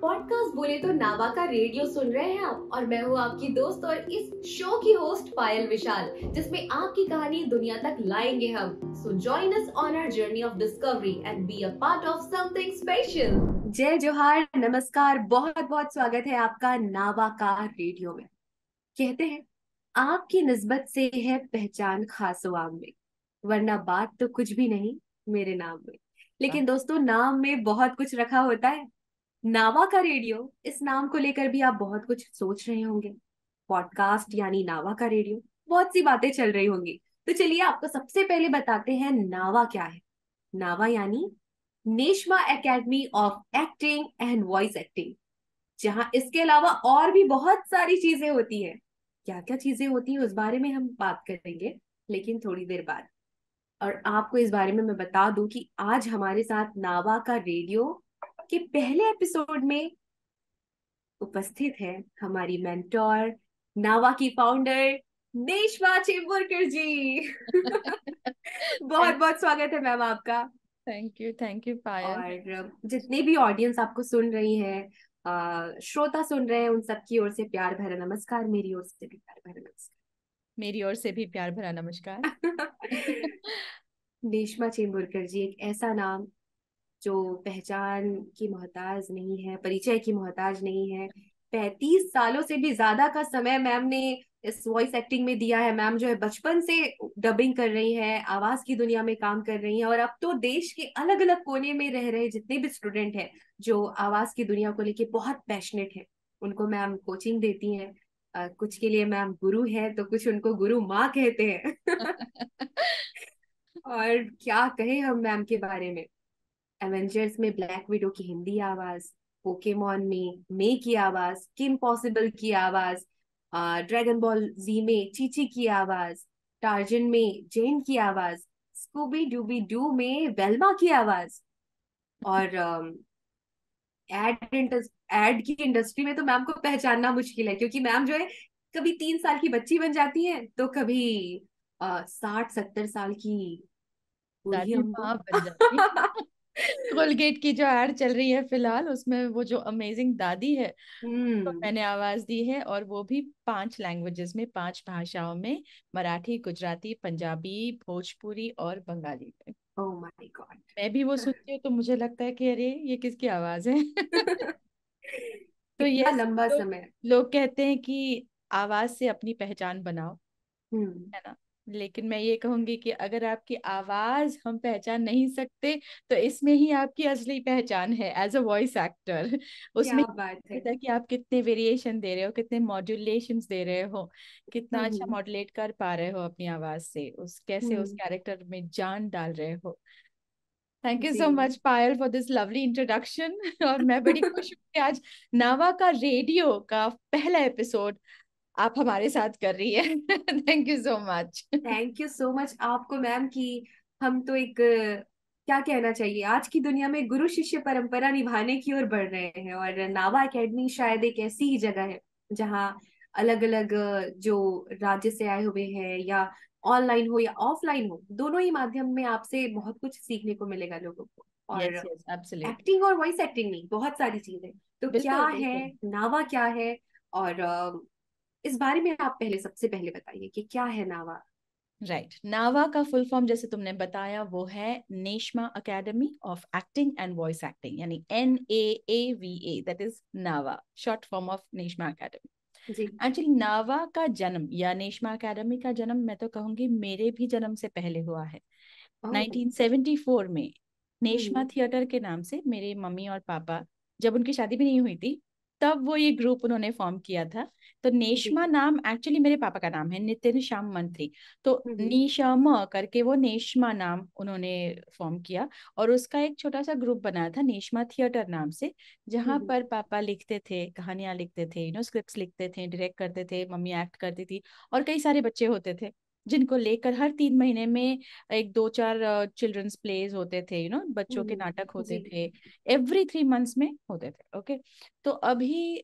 Podcast बोले तो नावा का रेडियो सुन रहे हैं आप और मैं हूँ आपकी दोस्त और इस शो की होस्ट पायल विशाल जिसमें आपकी कहानी दुनिया तक लाएँगे हम। So join us on our journey of discovery and be a part of something special जय जोहार नमस्कार बहुत बहुत स्वागत है आपका नावा का रेडियो में। कहते हैं आपकी नस्बत से है पहचान खास में वरना बात तो कुछ भी नहीं मेरे नाम में। लेकिन दोस्तों नाम में बहुत कुछ रखा होता है। नावा का रेडियो, इस नाम को लेकर भी आप बहुत कुछ सोच रहे होंगे। पॉडकास्ट यानी नावा का रेडियो, बहुत सी बातें चल रही होंगी। तो चलिए आपको सबसे पहले बताते हैं नावा क्या है। नावा यानी Neshma academy of acting and voice acting, जहाँ इसके अलावा और भी बहुत सारी चीज़ें होती हैं। क्या क्या चीज़ें होती हैं, उस बारे में हम बात करेंगे, लेकिन थोड़ी देर बाद। और आपको इस बारे में मैं बता दूँ कि आज हमारे साथ नावा का रेडियो के पहले एपिसोड में उपस्थित है हमारी मेंटोर नावा की फाउंडर नेशवा चेम्बुरकर जी। बहुत बहुत स्वागत है मैम आपका। Thank you thank you Payal. और जितने भी ऑडियंस आपको सुन रही है श्रोता सुन रहे हैं उन सबकी ओर से प्यार भरा नमस्कार मेरी ओर से भी प्यार भरा नमस्कार। मेरी ओर से भी प्यार भरा नमस्कार। नेशमा चेम्बुरकर जी एक ऐसा नाम जो पहचान की मोहताज नहीं है परिचय की मोहताज नहीं है। पैंतीस सालों से भी ज़्यादा का समय मैम ने इस वॉइस एक्टिंग में दिया है। मैम जो है बचपन से डबिंग कर रही है आवाज़ की दुनिया में काम कर रही है और अब तो देश के अलग अलग कोने में रह रहे जितने भी स्टूडेंट हैं जो आवाज़ की दुनिया को लेके बहुत पैशनेट है। उनको मैम कोचिंग देती हैं। कुछ के लिए मैम गुरु है तो कुछ उनको गुरु माँ कहते हैं। और क्या कहे हम मैम के बारे में? एवेंजर्स में ब्लैक विडो की हिंदी आवाज़ पोकेमोन में मे की आवाज़ किम पॉसिबल की आवाज़ ड्रैगन बॉल जी में चीची की आवाज़ टार्जन में जेन की आवाज़ स्कूबी डूबी डू में वेल्मा की आवाज़। और एड एड की इंडस्ट्री में तो मैम को पहचानना मुश्किल है क्योंकि मैम जो है कभी तीन साल की बच्ची बन जाती है तो कभी साठ सत्तर साल की कोलगेट की जो एड चल रही है फ़िलहाल उसमें वो जो अमेजिंग दादी है hmm. तो मैंने आवाज़ दी है और वो भी पाँच लैंग्वेजेस में पाँच भाषाओं में मराठी गुजराती पंजाबी भोजपुरी और बंगाली में oh my God. मैं भी वो सुनती हूँ तो मुझे लगता है कि अरे ये किसकी आवाज़ है तो ये लंबा समय लोग कहते हैं कि आवाज़ से अपनी पहचान बनाओ hmm. है ना लेकिन मैं ये कहूँगी कि अगर आपकी आवाज़ हम पहचान नहीं सकते तो इसमें ही आपकी असली पहचान है एज अ वॉइस एक्टर उसमें बात है। कि आप कितने वेरिएशन दे रहे हो कितने मॉड्यूलेशन दे रहे हो कितना अच्छा मॉड्यूलेट कर पा रहे हो अपनी आवाज़ से उस कैसे उस कैरेक्टर में जान डाल रहे हो। Thank you so much Payal for this lovely introduction और मैं बड़ी खुश हूँ कि आज नावा का रेडियो का पहला एपिसोड आप हमारे साथ कर रही है। Thank you so much thank you so much आपको मैम की हम तो एक क्या कहना चाहिए? आज की दुनिया में गुरु शिष्य परंपरा निभाने की ओर बढ़ रहे हैं और नावा एकेडमी शायद एक ऐसी ही जगह है जहाँ अलग अलग जो राज्य से आए हुए हैं या ऑनलाइन हो या ऑफलाइन हो दोनों ही माध्यम में आपसे बहुत कुछ सीखने को मिलेगा लोगों को। और yes, yes, एक्टिंग और वॉइस एक्टिंग नहीं बहुत सारी चीज़ें। तो क्या है? नावा क्या है? और इस बारे में आप पहले सबसे पहले बताइए कि क्या है नावा? Right right. नावा का फुल फॉर्म जैसे तुमने बताया वो है Neshma academy of acting and voice acting यानी N A A V A that is Nava short form of Neshma academy actually Nava का जन्म या नेशमा अकेडमी का जन्म मैं तो कहूँगी मेरे भी जन्म से पहले हुआ है। oh. 1974 में नेशमा थिएटर के नाम से मेरे मम्मी और पापा जब उनकी शादी भी नहीं हुई थी तब वो ये ग्रुप उन्होंने फॉर्म किया था। तो नेशमा नाम एक्चुअली मेरे पापा का नाम है नितिन श्याम मंत्री। तो निशम करके वो नेशमा नाम उन्होंने फॉर्म किया और उसका एक छोटा सा ग्रुप बनाया था नेशमा थिएटर नाम से जहाँ पर पापा लिखते थे कहानियाँ लिखते थे यू नो स्क्रिप्ट लिखते थे डायरेक्ट करते थे मम्मी एक्ट करती थी और कई सारे बच्चे होते थे जिनको लेकर हर तीन महीने में एक दो चार चिल्ड्रंस प्लेज होते थे यू नो बच्चों के नाटक होते थे एवरी थ्री मंथ्स में होते थे ओके तो अभी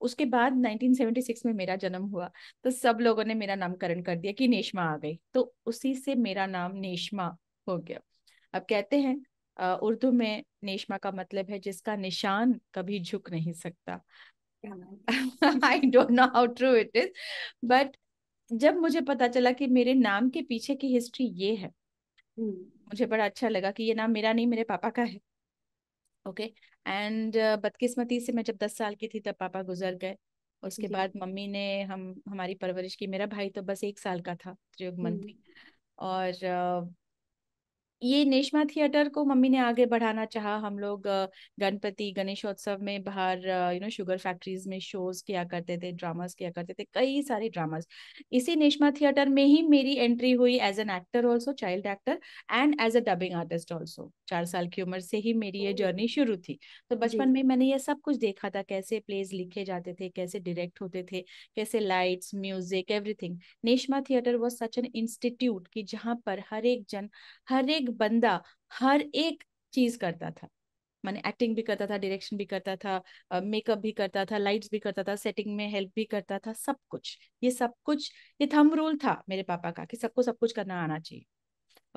उसके बाद 1976 में मेरा जन्म हुआ तो सब लोगों ने मेरा नामकरण कर दिया कि नेशमा आ गई। तो उसी से मेरा नाम नेशमा हो गया। अब कहते हैं उर्दू में नेशमा का मतलब है जिसका निशान कभी झुक नहीं सकता। I don't know how true it is but जब मुझे पता चला कि मेरे नाम के पीछे की हिस्ट्री ये है hmm. मुझे बड़ा अच्छा लगा कि ये नाम मेरा नहीं मेरे पापा का है। ओके एंड बदकिस्मती से मैं जब दस साल की थी तब पापा गुजर गए। उसके बाद मम्मी ने हम हमारी परवरिश की। मेरा भाई तो बस एक साल का था त्रियुगमन और uh, ये नेशमा थिएटर को मम्मी ने आगे बढ़ाना चाहा। हम लोग गणपति गणेशोत्सव में बाहर यू नो शुगर फैक्ट्रीज में शोज़ किया करते थे ड्रामास किया करते थे कई सारे ड्रामास इसी नेशमा थिएटर में ही मेरी एंट्री हुई as an actor also child actor and as a dubbing artist also चार साल की उम्र से ही मेरी ये जर्नी शुरू थी। तो बचपन में मैंने ये सब कुछ देखा था कैसे प्लेज लिखे जाते थे कैसे डायरेक्ट होते थे कैसे lights music everything Neshma theatre was such an institute की जहाँ पर हर एक जन हर एक एक बंदा हर एक चीज़ करता था मैंने एक्टिंग भी करता था डायरेक्शन भी करता था मेकअप भी करता था लाइट्स भी करता था सेटिंग में हेल्प भी करता था सब कुछ ये सब कुछ ये थम रूल था मेरे पापा का कि सबको सब कुछ करना आना चाहिए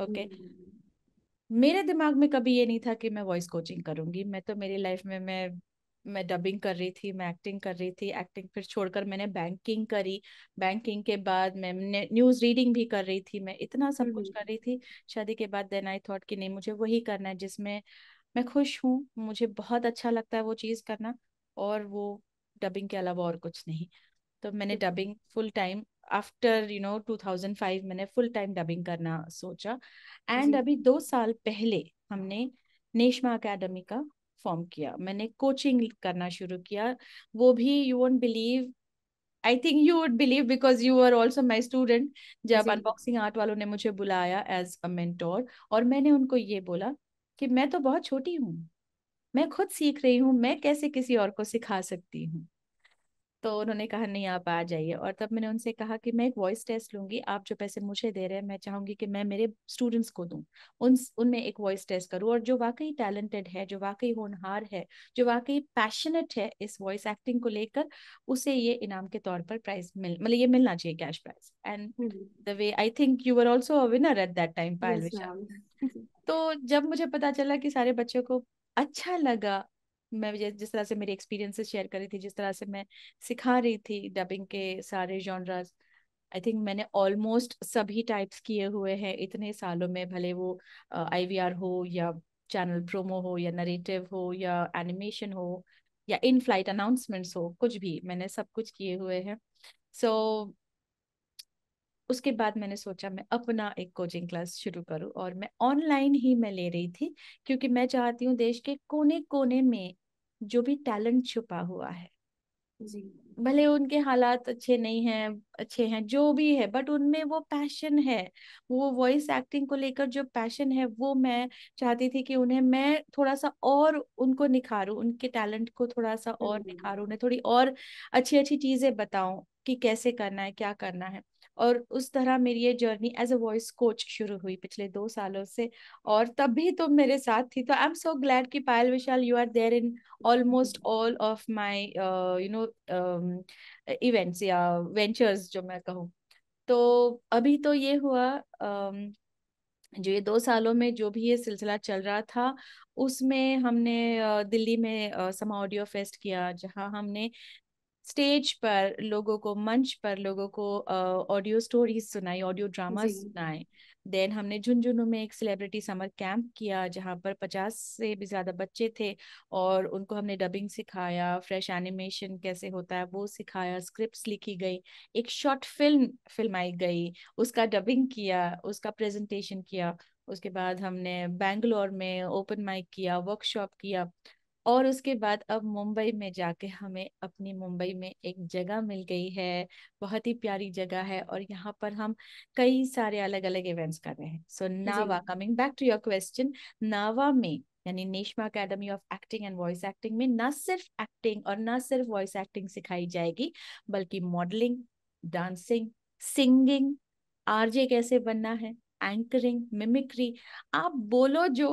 ओके okay? हम्म। मेरे दिमाग में कभी ये नहीं था कि मैं वॉइस कोचिंग करूँगी मैं तो मेरी लाइफ में मैं मैं डबिंग कर रही थी मैं एक्टिंग कर रही थी एक्टिंग फिर छोड़कर मैंने बैंकिंग करी। बैंकिंग के बाद मैं न्यूज़ रीडिंग भी कर रही थी मैं इतना सब कुछ कर रही थी। शादी के बाद देन आई थॉट कि नहीं मुझे वही करना है जिसमें मैं खुश हूँ मुझे बहुत अच्छा लगता है वो चीज़ करना और वो डबिंग के अलावा और कुछ नहीं। तो मैंने dubbing full time after you know 2005 मैंने फुल टाइम डबिंग करना सोचा। एंड अभी दो साल पहले हमने नेशमा अकेडमी का फॉर्म किया। मैंने कोचिंग करना शुरू किया। वो भी you won't believe I think you would believe because you are also my student जब अनबॉक्सिंग आर्ट वालों ने मुझे बुलाया एज अ मेंटोर और मैंने उनको ये बोला कि मैं तो बहुत छोटी हूँ मैं खुद सीख रही हूँ मैं कैसे किसी और को सिखा सकती हूँ। तो उन्होंने कहा नहीं आप आ जाइए। और तब मैंने उनसे कहा कि मैं एक वॉइस टेस्ट लूँगी। आप जो पैसे मुझे दे रहे हैं मैं चाहूँगी कि मैं मेरे स्टूडेंट्स को दूँ। उन उनमें एक वॉइस टेस्ट करूँ। और जो वाकई टैलेंटेड है जो वाकई होनहार है जो वाकई पैशनेट है इस वॉइस एक्टिंग को लेकर उसे ये इनाम के तौर पर प्राइज मिल मतलब ये मिलना चाहिए cash prize and the way I think you were also winner at that time Payal तो जब मुझे पता चला कि सारे बच्चों को अच्छा लगा मैं जिस तरह से मेरे एक्सपीरियंसेस शेयर कर रही थी जिस तरह से मैं सिखा रही थी डबिंग के सारे जॉनराज आई थिंक मैंने ऑलमोस्ट सभी टाइप्स किए हुए हैं इतने सालों में भले वो आईवीआर uh, हो या चैनल प्रोमो हो या नरेटिव हो या एनिमेशन हो या इन फ़्लाइट अनाउंसमेंट्स हो कुछ भी मैंने सब कुछ किए हुए हैं। सो so, उसके बाद मैंने सोचा मैं अपना एक कोचिंग क्लास शुरू करूँ और मैं ऑनलाइन ही मैं ले रही थी क्योंकि मैं चाहती हूँ देश के कोने कोने में जो भी टैलेंट छुपा हुआ है। जी। भले उनके हालात अच्छे नहीं हैं अच्छे हैं जो भी है बट उनमें वो पैशन है। वो वॉइस एक्टिंग को लेकर जो पैशन है वो मैं चाहती थी कि उन्हें मैं थोड़ा सा और उनको निखारूं उनके टैलेंट को थोड़ा सा और निखारूं उन्हें थोड़ी और अच्छी अच्छी चीज़ें बताऊँ। कि कैसे करना है क्या करना है। और उस तरह मेरी ये journey as a voice coach शुरू हुई पिछले दो सालों से और तब भी तुम मेरे साथ थी। तो आई एम सो ग्लैड कि Payal Vishal you are there in almost all of my you know events या वेंचर्स जो मैं कहूँ। तो अभी तो ये हुआ um, जो ये दो सालों में जो भी ये सिलसिला चल रहा था उसमें हमने दिल्ली में समा ऑडियो फेस्ट किया जहाँ हमने स्टेज पर लोगों को मंच पर लोगों को ऑडियो स्टोरीज सुनाई ऑडियो ड्रामा सुनाए देन हमने झुंझुनू में एक सेलिब्रिटी समर कैंप किया जहाँ पर पचास से भी ज़्यादा बच्चे थे और उनको हमने डबिंग सिखाया फ्रेश एनिमेशन कैसे होता है वो सिखाया स्क्रिप्ट्स लिखी गई एक शॉर्ट फ़िल्म फिल्माई गई उसका डबिंग किया उसका प्रेजेंटेशन किया। उसके बाद हमने बैंगलोर में ओपन माइक किया वर्कशॉप किया। और उसके बाद अब मुंबई में जाके हमें अपनी मुंबई में एक जगह मिल गई है बहुत ही प्यारी जगह है और यहाँ पर हम कई सारे अलग अलग इवेंट्स कर रहे हैं। So Nava coming back to your question Nava में यानी Neshma academy of acting and voice acting में न सिर्फ़ एक्टिंग और न सिर्फ़ वॉइस एक्टिंग सिखाई जाएगी बल्कि मॉडलिंग डांसिंग सिंगिंग आरजे कैसे बनना है एंकरिंग मिमिक्री आप बोलो जो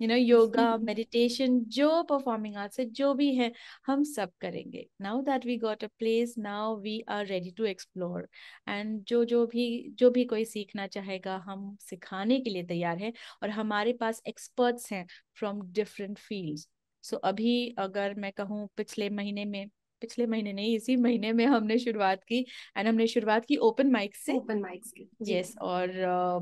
यू नो योगा मेडिटेशन जो परफॉर्मिंग आर्ट्स है जो भी है हम सब करेंगे। Now that we got a place now we are ready to explore and जो जो भी जो भी कोई सीखना चाहेगा हम सिखाने के लिए तैयार हैं और हमारे पास एक्सपर्ट्स हैं फ्रॉम डिफरेंट फील्ड्स सो अभी अगर मैं कहूँ पिछले महीने में पिछले महीने नहीं इसी महीने में हमने शुरुआत की एंड हमने शुरुआत की ओपन माइक से। ओपन माइक की यस और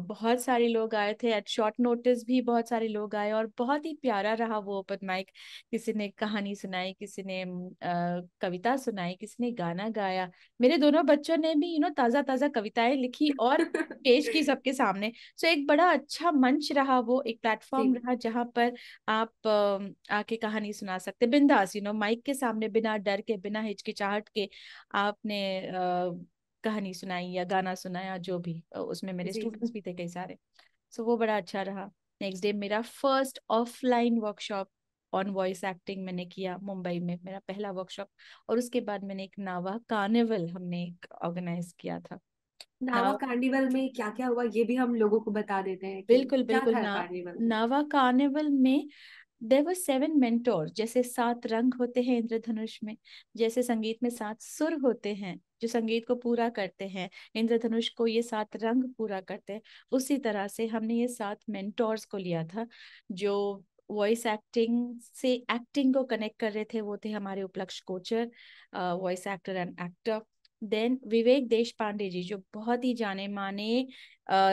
बहुत सारे लोग आए थे एट शॉर्ट नोटिस भी बहुत सारे लोग आए और बहुत ही प्यारा रहा वो ओपन माइक किसी ने कहानी सुनाई किसी ने कविता सुनाई किसी ने गाना गाया। मेरे दोनों बच्चों ने भी यू नो ताज़ा ताज़ा कविताएँ लिखी और पेश की सबके सामने। सो so, एक बड़ा अच्छा मंच रहा वो एक प्लेटफॉर्म रहा जहाँ पर आप आके कहानी सुना सकते बिंदास यू नो माइक के सामने बिना डर के बिना हिचकिचाहट के आपने कहानी सुनाई या गाना सुनाया जो भी उसमें मेरे स्टूडेंट्स भी थे कई सारे। सो वो बड़ा अच्छा रहा। नेक्स्ट डे मेरा first offline workshop on voice acting मैंने किया मुंबई में मेरा पहला वर्कशॉप और उसके बाद मैंने एक नावा कार्निवल हमने एक ऑर्गेनाइज किया था। नावा कार्निवल में क्या क्या हुआ ये भी हम लोगों को बता देते हैं बिल्कुल बिल्कुल ना, नावा कार्निवल में देर वर सेवन मेंटोर जैसे सात रंग होते हैं इंद्रधनुष में, जैसे संगीत में सात सुर होते हैं, जो संगीत को पूरा करते हैं, इंद्रधनुष को ये सात रंग पूरा करते हैं। उसी तरह से हमने ये सात मेंटोर्स को लिया था, जो वॉइस एक्टिंग से एक्टिंग को कनेक्ट कर रहे थे, वो थे हमारे Upalaksh Kochar voice actor and actor then Vivek Desh Pandey ji, जो बहुत ही जाने माने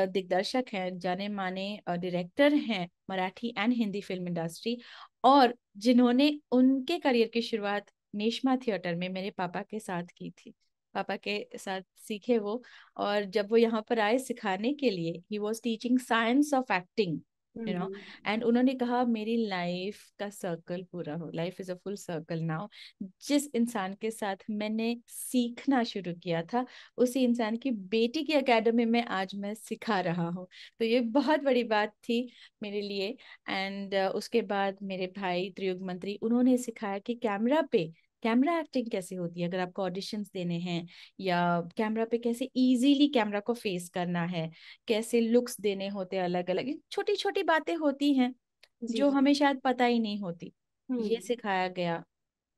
दिग्दर्शक हैं जाने माने डायरेक्टर हैं Marathi and Hindi film industry और जिन्होंने उनके करियर की शुरुआत नेशमा थिएटर में मेरे पापा के साथ की थी। पापा के साथ सीखे वो और जब वो यहाँ पर आए सिखाने के लिए he was teaching science of acting you know and उन्होंने कहा मेरी लाइफ का सर्कल पूरा हो life is a full circle now जिस इंसान के साथ मैंने सीखना शुरू किया था उसी इंसान की बेटी की एकेडमी में आज मैं सिखा रहा हूँ। तो ये बहुत बड़ी बात थी मेरे लिए। एंड uh, उसके बाद मेरे भाई त्रियुग मंत्री उन्होंने सिखाया कि कैमरा पे कैमरा एक्टिंग कैसे होती है? अगर आपको ऑडिशन देने हैं या कैमरा पे कैसे इजीली कैमरा को फेस करना है कैसे लुक्स देने होते हैं अलग अलग छोटी छोटी बातें होती हैं जो। हमें शायद पता ही नहीं होती। ये। सिखाया गया।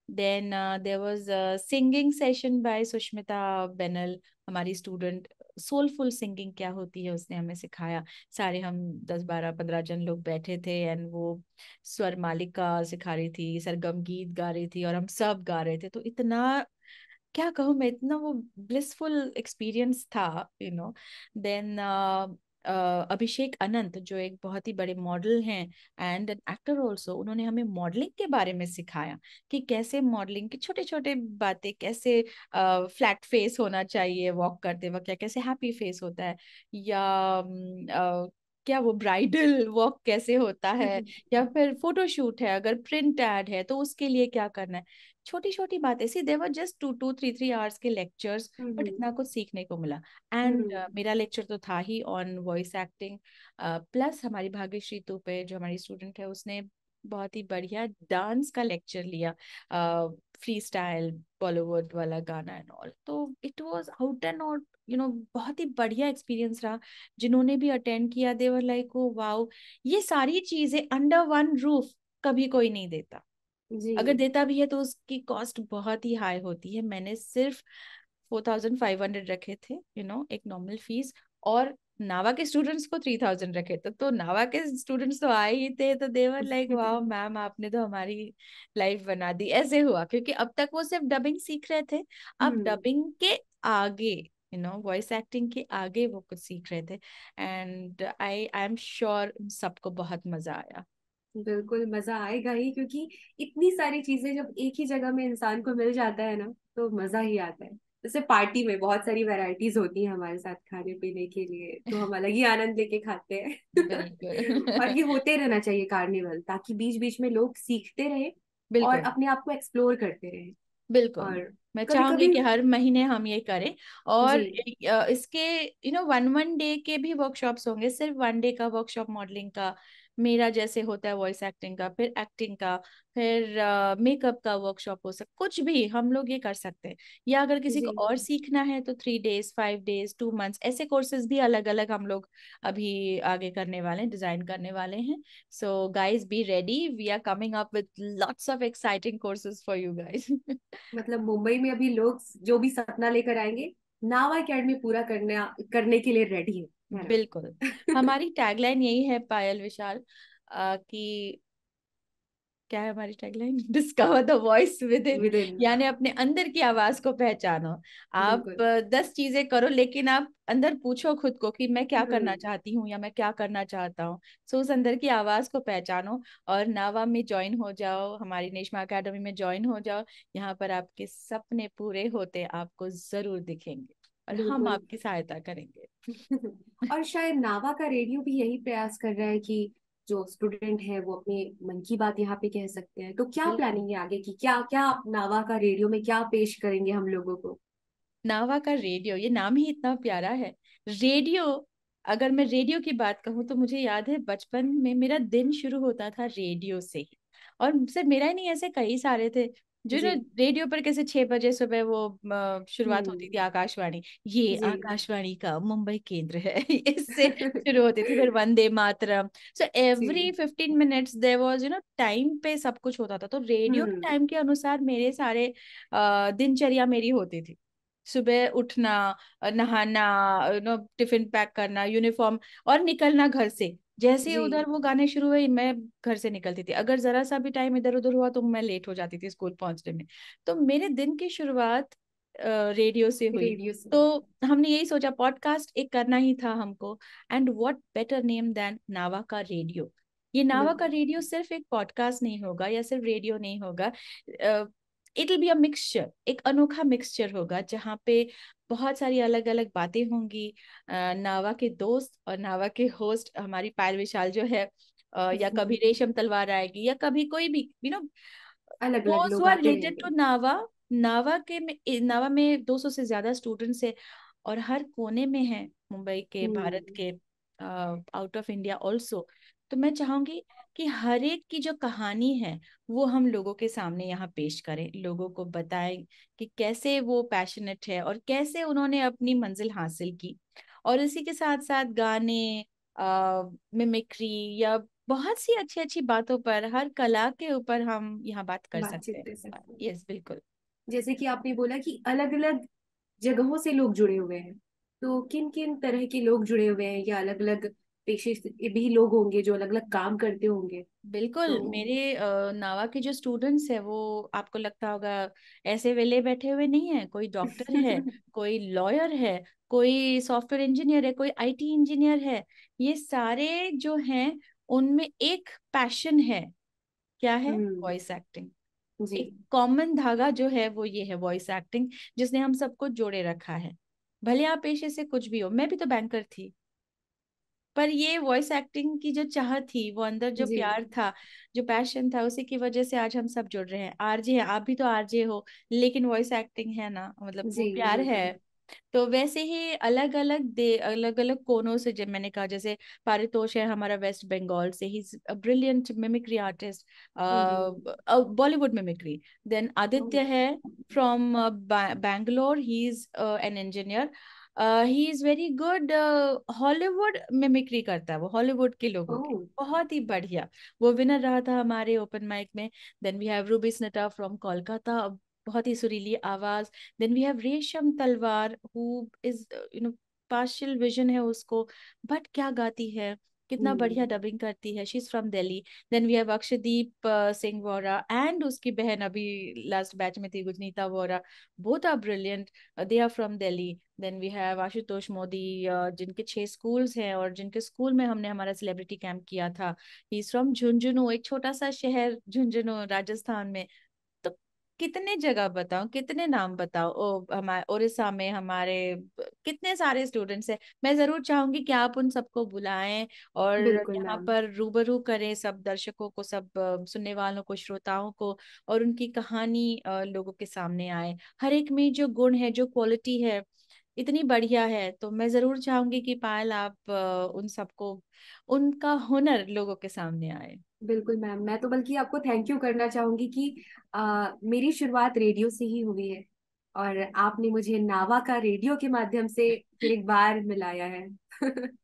Then there was singing session by Sushmita Benal हमारी स्टूडेंट सोलफुल सिंगिंग क्या होती है उसने हमें सिखाया? सारे हम दस बारह पंद्रह जन लोग बैठे थे एंड वो स्वर मालिका सिखा रही थी, सरगम गीत गा रही थी और हम सब गा रहे थे। तो इतना, क्या कहूँ मैं, इतना वो ब्लिसफुल एक्सपीरियंस था you know then Abhishek Anant जो एक बहुत ही बड़े मॉडल हैं एंड एन एक्टर ऑल्सो उन्होंने हमें मॉडलिंग के बारे में सिखाया कि कैसे मॉडलिंग की छोटे छोटे बातें कैसे फ्लैट फेस होना चाहिए वॉक करते वक्त या कैसे हैप्पी फेस होता है या uh, क्या वो ब्राइडल वॉक कैसे होता है या फिर फोटोशूट है अगर प्रिंट एड है तो उसके लिए क्या करना है। छोटी छोटी बातें सी they were just two to three three hours के लेक्चर्स बट इतना कुछ सीखने को मिला। एंड uh, मेरा लेक्चर तो था ही ऑन वॉइस एक्टिंग प्लस हमारी भाग्यश्री तुपे जो हमारी स्टूडेंट है उसने बहुत ही बढ़िया डांस का लेक्चर लिया फ्री स्टाइल बॉलीवुड वाला गाना एंड ऑल तो it was out and out you know बहुत ही बढ़िया एक्सपीरियंस रहा। जिन्होंने भी अटेंड किया देवर लाइक ओ वाओ ये सारी चीज़ें अंडर वन रूफ कभी कोई नहीं देता। अगर देता भी है तो उसकी कॉस्ट बहुत ही हाई होती है। मैंने सिर्फ़ फोर थाउज़ेंड फाइव हंड्रेड रखे थे यू नो एक नॉर्मल फ़ीस और नावा के स्टूडेंट्स को थ्री थाउज़ेंड रखे। थे तो नावा के स्टूडेंट्स तो आए ही थे तो देवर लाइक वाह मैम आपने तो हमारी लाइफ बना दी। ऐसे हुआ क्योंकि अब तक वो सिर्फ़ डबिंग सीख रहे थे। अब डबिंग हम्म। के आगे यू नो वॉइस एक्टिंग के आगे वो कुछ सीख रहे थे। And I I am sure सबको बहुत मज़ा आया। बिल्कुल मज़ा आएगा ही क्योंकि इतनी सारी चीज़ें जब एक ही जगह में इंसान को मिल जाता है ना तो मज़ा ही आता है। जैसे पार्टी में बहुत सारी वैरायटीज होती है हमारे साथ खाने पीने के लिए तो हम अलग ही आनंद लेके खाते हैं। और ये होते रहना चाहिए कार्निवल ताकि बीच बीच में लोग सीखते रहे और अपने आप को एक्सप्लोर करते रहे। बिल्कुल। और मैं चाहूँगी कि हर महीने हम ये करें और इसके you know one one day के भी वर्कशॉप्स होंगे सिर्फ़ वन डे का वर्कशॉप मॉडलिंग का मेरा जैसे होता है वॉइस एक्टिंग का फिर एक्टिंग का फिर मेकअप uh, का वर्कशॉप हो सकता कुछ भी हम लोग ये कर सकते हैं। या अगर किसी को और सीखना है तो three days five days two months ऐसे कोर्सेज भी अलग अलग हम लोग अभी आगे करने वाले हैं डिज़ाइन करने वाले हैं। So guys be ready we are coming up with lots of exciting courses for you guys मतलब मुंबई में अभी लोग जो भी सपना लेकर आएँगे नावा अकेडमी पूरा करने करने के लिए रेडी है। बिल्कुल। हमारी टैगलाइन यही है पायल विशाल कि क्या है हमारी tagline? Discover the voice within यानी अपने अंदर की आवाज़ को पहचानो। आप दस चीज़ें करो लेकिन आप अंदर पूछो खुद को कि मैं क्या करना हम्म। चाहती हूँ या मैं क्या करना चाहता हूँ। सो उस अंदर की आवाज़ को पहचानो और नावा में ज्वाइन हो जाओ हमारी नेशमा अकेडमी में ज्वाइन हो जाओ। यहाँ पर आपके सपने पूरे होते आपको ज़रूर दिखेंगे। और हम आपकी सहायता करेंगे। और शायद नावा का रेडियो भी यही प्रयास कर रहा है कि जो स्टूडेंट है वो अपने मन की बात यहाँ पे कह सकते हैं। तो क्या प्लानिंग है आगे की? क्या क्या आप नावा का रेडियो में क्या पेश करेंगे हम लोगों को? नावा का रेडियो ये नाम ही इतना प्यारा है। रेडियो अगर मैं रेडियो की बात कहूँ तो मुझे याद है बचपन में मेरा दिन शुरू होता था रेडियो से ही। और सिर्फ़ मेरा ही नहीं ऐसे कई सारे थे जो ना रेडियो पर कैसे छह बजे सुबह वो शुरुआत होती थी हम्म। आकाशवाणी ये आकाशवाणी का मुंबई केंद्र है। इससे शुरू होती थी फिर Vande Mataram. So every fifteen minutes there was you know time पे सब कुछ होता था। तो रेडियो के टाइम हम्म। के अनुसार मेरे सारे दिनचर्या मेरी होती थी। सुबह उठना नहाना नो टिफ़िन पैक करना यूनिफॉर्म और निकलना घर से। जैसे उधर वो गाने शुरू हुए मैं घर से निकलती थी। अगर जरा सा भी टाइम इधर उधर हुआ तो मैं लेट हो जाती थी स्कूल पहुँचने में। तो मेरे दिन की शुरुआत रेडियो से हुई। रेडियो से। तो हमने यही सोचा पॉडकास्ट एक करना ही था हमको। And what better name than Nava का रेडियो? ये नावा का रेडियो सिर्फ़ एक पॉडकास्ट नहीं होगा या सिर्फ़ रेडियो नहीं होगा। It will be a mixture एक अनोखा मिक्सचर होगा जहाँ पे बहुत सारी अलग अलग बातें होंगी। नावा के दोस्त और नावा के होस्ट हमारी पायल विशाल जो है या कभी रेशम तलवार आएगी या कभी कोई भी यू नो अलग अलग रिलेटेड टू नावा नावा के में नावा में 200 से ज़्यादा स्टूडेंट्स है और हर कोने में है मुंबई के भारत हम्म। के आउट ऑफ़ इंडिया ऑल्सो तो मैं चाहूँगी कि हर एक की जो कहानी है वो हम लोगों के सामने यहाँ पेश करें लोगों को बताएँ कि कैसे वो पैशनेट है और कैसे उन्होंने अपनी मंजिल हासिल की। और इसी के साथ साथ गाने मिमिक्री या बहुत सी अच्छी अच्छी बातों पर हर कला के ऊपर हम यहाँ बात कर बात सकते हैं। यस बिल्कुल। जैसे कि आपने बोला कि अलग अलग जगहों से लोग जुड़े हुए हैं तो किन किन तरह के लोग जुड़े हुए हैं या अलग अलग पेशे भी लोग होंगे जो अलग अलग काम करते होंगे। बिल्कुल तो... मेरे नावा के जो स्टूडेंट्स है वो आपको लगता होगा ऐसे वेले बैठे हुए नहीं है कोई डॉक्टर है कोई लॉयर है कोई सॉफ्टवेयर इंजीनियर है कोई आईटी इंजीनियर है। ये सारे जो हैं उनमें एक पैशन है। क्या है? Voice hmm. एक्टिंग एक कॉमन धागा जो है वो ये है वॉइस एक्टिंग जिसने हम सबको जोड़े रखा है। भले आप पेशे से कुछ भी हो मैं भी तो बैंकर थी। पर ये वॉइस एक्टिंग की जो चाह थी वो अंदर जो प्यार था जो पैशन था उसी की वजह से आज हम सब जुड़ रहे हैं। आरजे है आप भी तो आरजे हो लेकिन वॉइस एक्टिंग है ना मतलब वो प्यार है। तो वैसे ही अलग अलग दे अलग अलग कोनों से जब मैंने कहा जैसे पारितोष है हमारा वेस्ट बंगाल से ही brilliant mimicry artist Bollywood mimicry then Aditya है from Bangalore he is an engineer he is very good Hollywood mimicry करता है वो हॉलीवुड के लोगों oh. के बहुत ही बढ़िया। वो विनर रहा था हमारे ओपन माइक में। Then we have Ruby Sneta from Kolkata बहुत ही सुरीली आवाज़। Then we have Resham Talwar who is you know partial vision है उसको बट क्या गाती है? कितना बढ़िया डबिंग. करती है। She is from Delhi then we have Akshdeep Singh Vora and उसकी बहन अभी लास्ट बैच में थी Gujneeta Vora both are brilliant they are from Delhi then we have Ashutosh Modi जिनके छह स्कूल्स हैं और जिनके स्कूल में हमने हमारा सेलिब्रिटी कैंप किया था। ही इज़ फ्रॉम झुंझुनू एक छोटा सा शहर झुंझुनू राजस्थान में। कितने जगह बताओ कितने नाम बताओ ओ हमारे उड़ीसा में हमारे कितने सारे स्टूडेंट्स हैं। मैं ज़रूर चाहूँगी कि आप उन सबको बुलाएँ और यहाँ पर रूबरू करें सब दर्शकों को सब सुनने वालों को श्रोताओं को और उनकी कहानी लोगों के सामने आए। हर एक में जो गुण है जो क्वालिटी है इतनी बढ़िया है तो मैं ज़रूर चाहूँगी कि पायल आप उन सबको उनका हुनर लोगों के सामने आए। बिल्कुल मैम मैं तो बल्कि आपको थैंक यू करना चाहूँगी कि आ, मेरी शुरुआत रेडियो से ही हुई है और आपने मुझे नावा का रेडियो के माध्यम से फिर एक बार मिलाया है।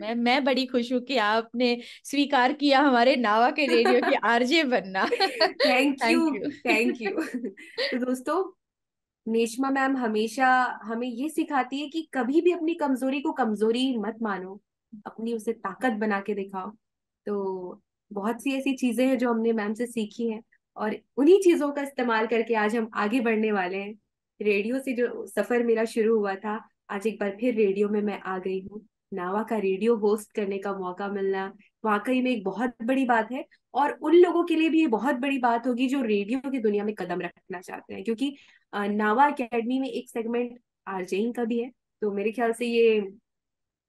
मैं मैं बड़ी खुश हूँ कि आपने स्वीकार किया हमारे नावा के रेडियो के आरजे बनना। Thank you. Thank you. तो दोस्तों नेशमा मैम हमेशा हमें ये सिखाती है कि कभी भी अपनी कमज़ोरी को कमज़ोरी मत मानो, अपनी उसे ताकत बना के दिखाओ। तो बहुत सी ऐसी चीज़ें हैं जो हमने मैम से सीखी हैं और उन्हीं चीज़ों का इस्तेमाल करके आज हम आगे बढ़ने वाले हैं। रेडियो से जो सफ़र मेरा शुरू हुआ था, आज एक बार फिर रेडियो में मैं आ गई हूँ। नावा का रेडियो होस्ट करने का मौका मिलना वाकई में एक बहुत बड़ी बात है और उन लोगों के लिए भी ये बहुत बड़ी बात होगी जो रेडियो की दुनिया में कदम रखना चाहते हैं क्योंकि नावा अकेडमी में एक सेगमेंट आरजेइन का भी है तो मेरे ख्याल से ये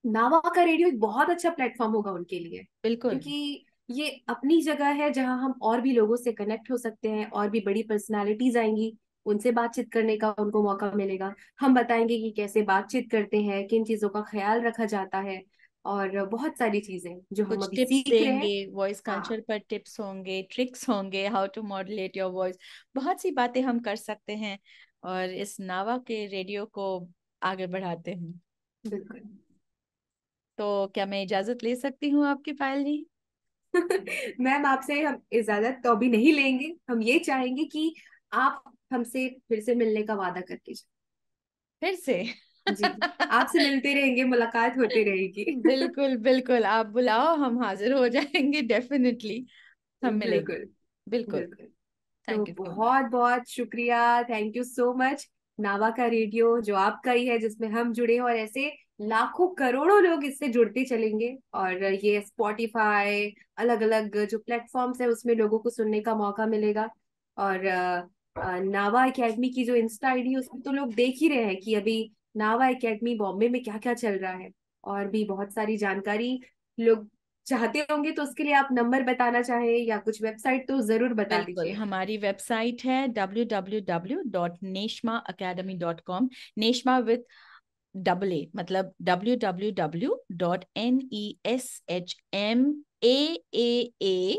नावा का रेडियो एक बहुत अच्छा प्लेटफॉर्म होगा उनके लिए। बिल्कुल। क्योंकि ये अपनी जगह है जहाँ हम और भी लोगों से कनेक्ट हो सकते हैं और भी बड़ी पर्सनालिटीज आएँगी उनसे बातचीत करने का उनको मौका मिलेगा। हम बताएँगे कि कैसे बातचीत करते हैं किन चीज़ों का ख्याल रखा जाता है और बहुत सारी चीज़ें जो हम सीख रहे हैं। वॉइस कल्चर हाँ. पर टिप्स होंगे ट्रिक्स होंगे how to modulate your voice. बहुत सी बातें हम कर सकते हैं और इस नावा के रेडियो को आगे बढ़ाते हैं। बिल्कुल। तो क्या मैं इजाज़त ले सकती हूँ आपकी फ़ाइल जी मैम आपसे हम इजाज़त तो अभी नहीं लेंगे। हम ये चाहेंगे कि आप हमसे फिर से मिलने का वादा करके फिर से? जी आपसे मिलते रहेंगे मुलाकात होती रहेगी। बिल्कुल बिल्कुल। आप बुलाओ हम हाजिर हो जाएँगे डेफिनेटली हम मिलेंगे। बिल्कुल, बिल्कुल। तो बहुत बहुत शुक्रिया। Thank you so much. Nava का रेडियो जो आपका ही है जिसमें हम जुड़े हैं और ऐसे लाखों करोड़ों लोग इससे जुड़ते चलेंगे। और ये स्पॉटिफाई अलग अलग जो प्लेटफॉर्म्स है उसमें लोगों को सुनने का मौका मिलेगा। और नावा एकेडमी की जो इंस्टा आईडी है उसमें तो लोग देख ही रहे हैं कि अभी नावा एकेडमी बॉम्बे में क्या क्या चल रहा है? और भी बहुत सारी जानकारी। लोग चाहते होंगे तो उसके लिए आप नंबर बताना चाहे या कुछ वेबसाइट तो ज़रूर बता दीजिए। हमारी वेबसाइट है www.neshmaacademy.com Neshma with double A मतलब www.neshma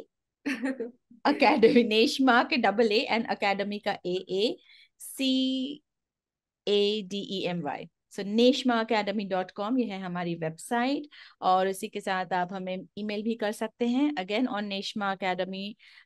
अकेडमी नेशमा के डबल ए एंड अकेडमी का A A C A D E M Y so Neshma academy dot com ये है हमारी वेबसाइट और इसी के साथ आप हमें ईमेल भी कर सकते हैं। Again on Neshma academy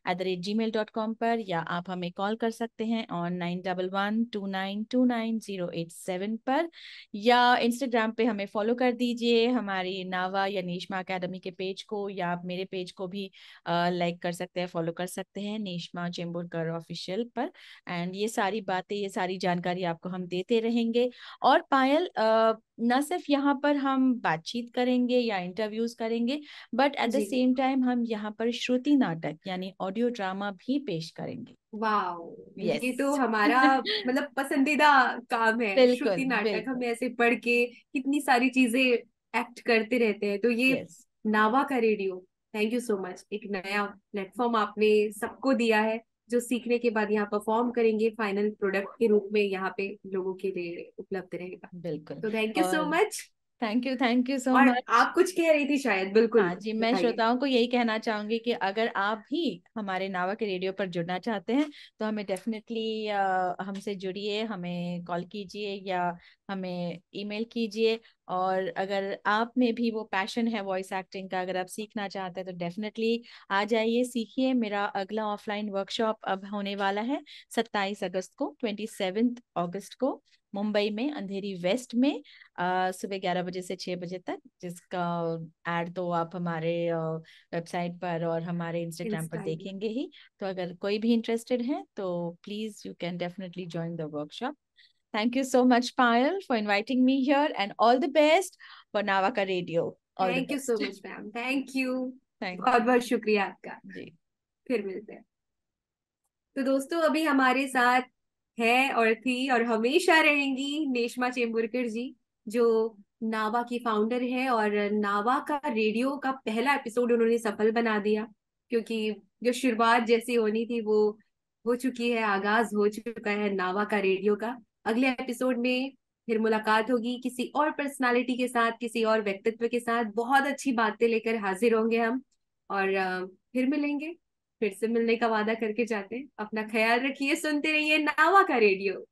at the rate gmail dot com पर या आप हमें कॉल कर सकते हैं on nine double one two nine two nine zero eight seven पर। या इंस्टाग्राम पे हमें फॉलो कर दीजिए हमारी नावा या नेशमा अकेडमी के पेज को या आप मेरे पेज को भी लाइक uh, कर सकते हैं फॉलो कर सकते हैं नेशमा चेम्बुरकर ऑफिशियल पर। एंड ये सारी बातें ये सारी जानकारी आपको हम देते रहेंगे। और पायल वेल न सिर्फ़ यहाँ पर हम बातचीत करेंगे या इंटरव्यूज़ करेंगे but at the same time हम यहाँ पर श्रुति नाटक यानी ऑडियो ड्रामा भी पेश करेंगे। Wow yes. ये तो हमारा मतलब पसंदीदा काम है श्रुति नाटक। हम ऐसे पढ़ के कितनी सारी चीज़ें एक्ट करते रहते हैं। तो ये yes. नावा का radio thank you so much एक नया प्लेटफॉर्म आपने सबको दिया है। जो सीखने के बाद यहाँ परफॉर्म करेंगे फाइनल प्रोडक्ट के रूप में यहाँ पे लोगों के लिए उपलब्ध रहेगा। बिल्कुल। तो thank you so much thank you thank you so much आप कुछ कह रही थी शायद बिल्कुल। हाँ जी मैं श्रोताओं को यही कहना चाहूँगी कि अगर आप भी हमारे नावा के रेडियो पर जुड़ना चाहते हैं तो हमें डेफिनेटली हमसे जुड़िए हमें कॉल कीजिए या हमें ईमेल कीजिए। और अगर आप में भी वो पैशन है वॉइस एक्टिंग का अगर आप सीखना चाहते हैं तो डेफिनेटली आ जाइए सीखिए। मेरा अगला ऑफलाइन वर्कशॉप अब होने वाला है सत्ताईस अगस्त को ट्वेंटी अगस्त को मुंबई में अंधेरी वेस्ट में सुबह ग्यारह बजे से छह बजे तक जिसका एड तो आप हमारे वेबसाइट पर और हमारे इंस्टाग्राम पर देखेंगे ही। तो अगर कोई भी इंटरेस्टेड है तो please you can definitely join the workshop Thank you so much, Payal, for inviting me here, and all the best for Navaka Radio. All Thank you so much, ma'am. Thank you. Thank बहुत बहुत शुक्रिया आपका जी फिर मिलते हैं तो दोस्तों अभी हमारे साथ है और थी और हमेशा रहेंगी नेशमा चेम्बुरकर जी जो नावा की फाउंडर है और नावा का रेडियो का पहला एपिसोड उन्होंने सफल बना दिया क्योंकि जो शुरुआत जैसी होनी थी वो हो चुकी है आगाज़ हो चुका है नावा का रेडियो का अगले एपिसोड में फिर मुलाकात होगी। किसी और पर्सनालिटी के साथ, किसी और व्यक्तित्व के साथ बहुत अच्छी बातें लेकर हाजिर होंगे हम। और फिर मिलेंगे। फिर से मिलने का वादा करके जाते हैं। अपना ख्याल रखिए, सुनते रहिए नावा का रेडियो।